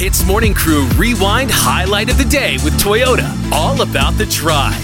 HITZ Morning Crew Rewind Highlight of the Day with Toyota. All about the drive.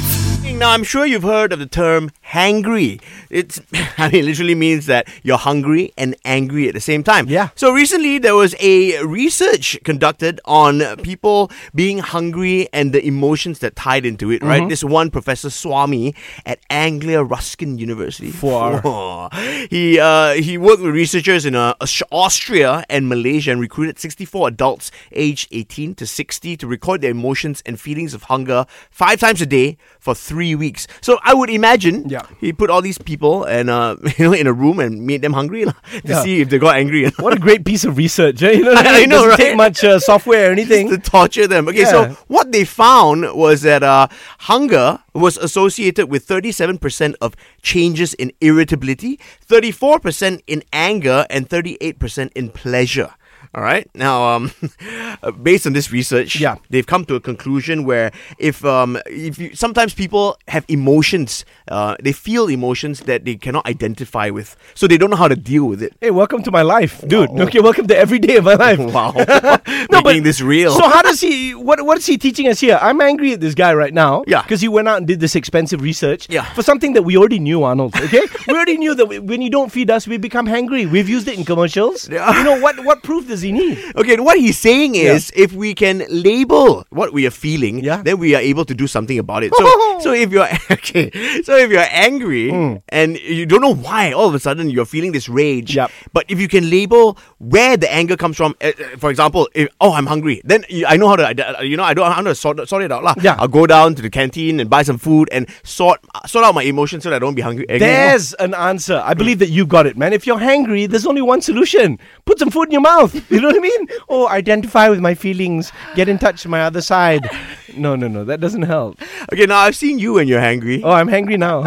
Now, I'm sure you've heard of the term hangry. It's, I mean, it literally means that you're hungry and angry at the same time. Yeah. So recently, there was a research conducted on people being hungry and the emotions that tied into it, Mm-hmm. right? This one Professor Swami at Anglia Ruskin University. Oh. he, uh, he worked with researchers in uh, Austria and Malaysia and recruited 64 adults aged 18 to 60 to record their emotions and feelings of hunger five times a day for three weeks. So I would imagine Yeah. He put all these people and uh, you know in a room and made them hungry lah, to Yeah. see if they got angry. What a great piece of research, eh? You know, I mean? know, Doesn't right? take much uh, software or anything. to torture them. Okay, Yeah. so what they found was that uh, hunger was associated with 37% of changes in irritability, 34% in anger, and 38% in pleasure. All right. Now, um, based on this research, Yeah. they've come to a conclusion where if um, if you, sometimes people have emotions, uh, they feel emotions that they cannot identify with, so they don't know how to deal with it. Hey, welcome to my life, dude. Okay, welcome to every day of my life. Wow, No, making this real. So how does he? What What is he teaching us here? I'm angry at this guy right now. Yeah. Because he went out and did this expensive research. Yeah. For something that we already knew, Arnold. Okay. we already knew that when you don't feed us, we become hangry. We've used it in commercials. Yeah. You know what? What proof does he need? Okay, what he's saying is if we can label what we are feeling, Yeah. then we are able to do something about it. So so if you're okay, so if you're angry and you don't know why all of a sudden you're feeling this rage, Yep. but if you can label where the anger comes from, uh, for example, if, oh I'm hungry, then I know how to you know I don't how to sort, sort it out lah. Yeah. I'll go down to the canteen and buy some food and sort sort out my emotions so that I don't be hungry. anymore. There's an answer. I believe that you got it, man. If you're hangry, there's only one solution. Put some food in your mouth. You know what I mean? Oh, identify with my feelings. Get in touch with my other side. No, no, no. That doesn't help. Okay, now I've seen you when you're angry. Oh, I'm hangry now.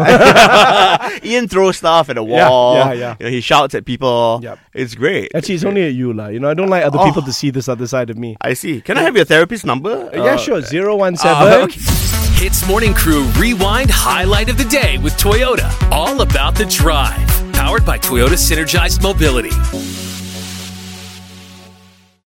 Ian throws stuff at a wall. yeah, yeah. You know, he shouts at people. Yep. It's great. Actually, it's only at you, lah. You know, I don't like other Oh. people to see this other side of me. I see. Can I have your therapist number? yeah, Uh, sure. Zero one uh, okay. HITZ Morning Crew Rewind Highlight of the Day with Toyota. All about the drive. Powered by Toyota Synergized Mobility.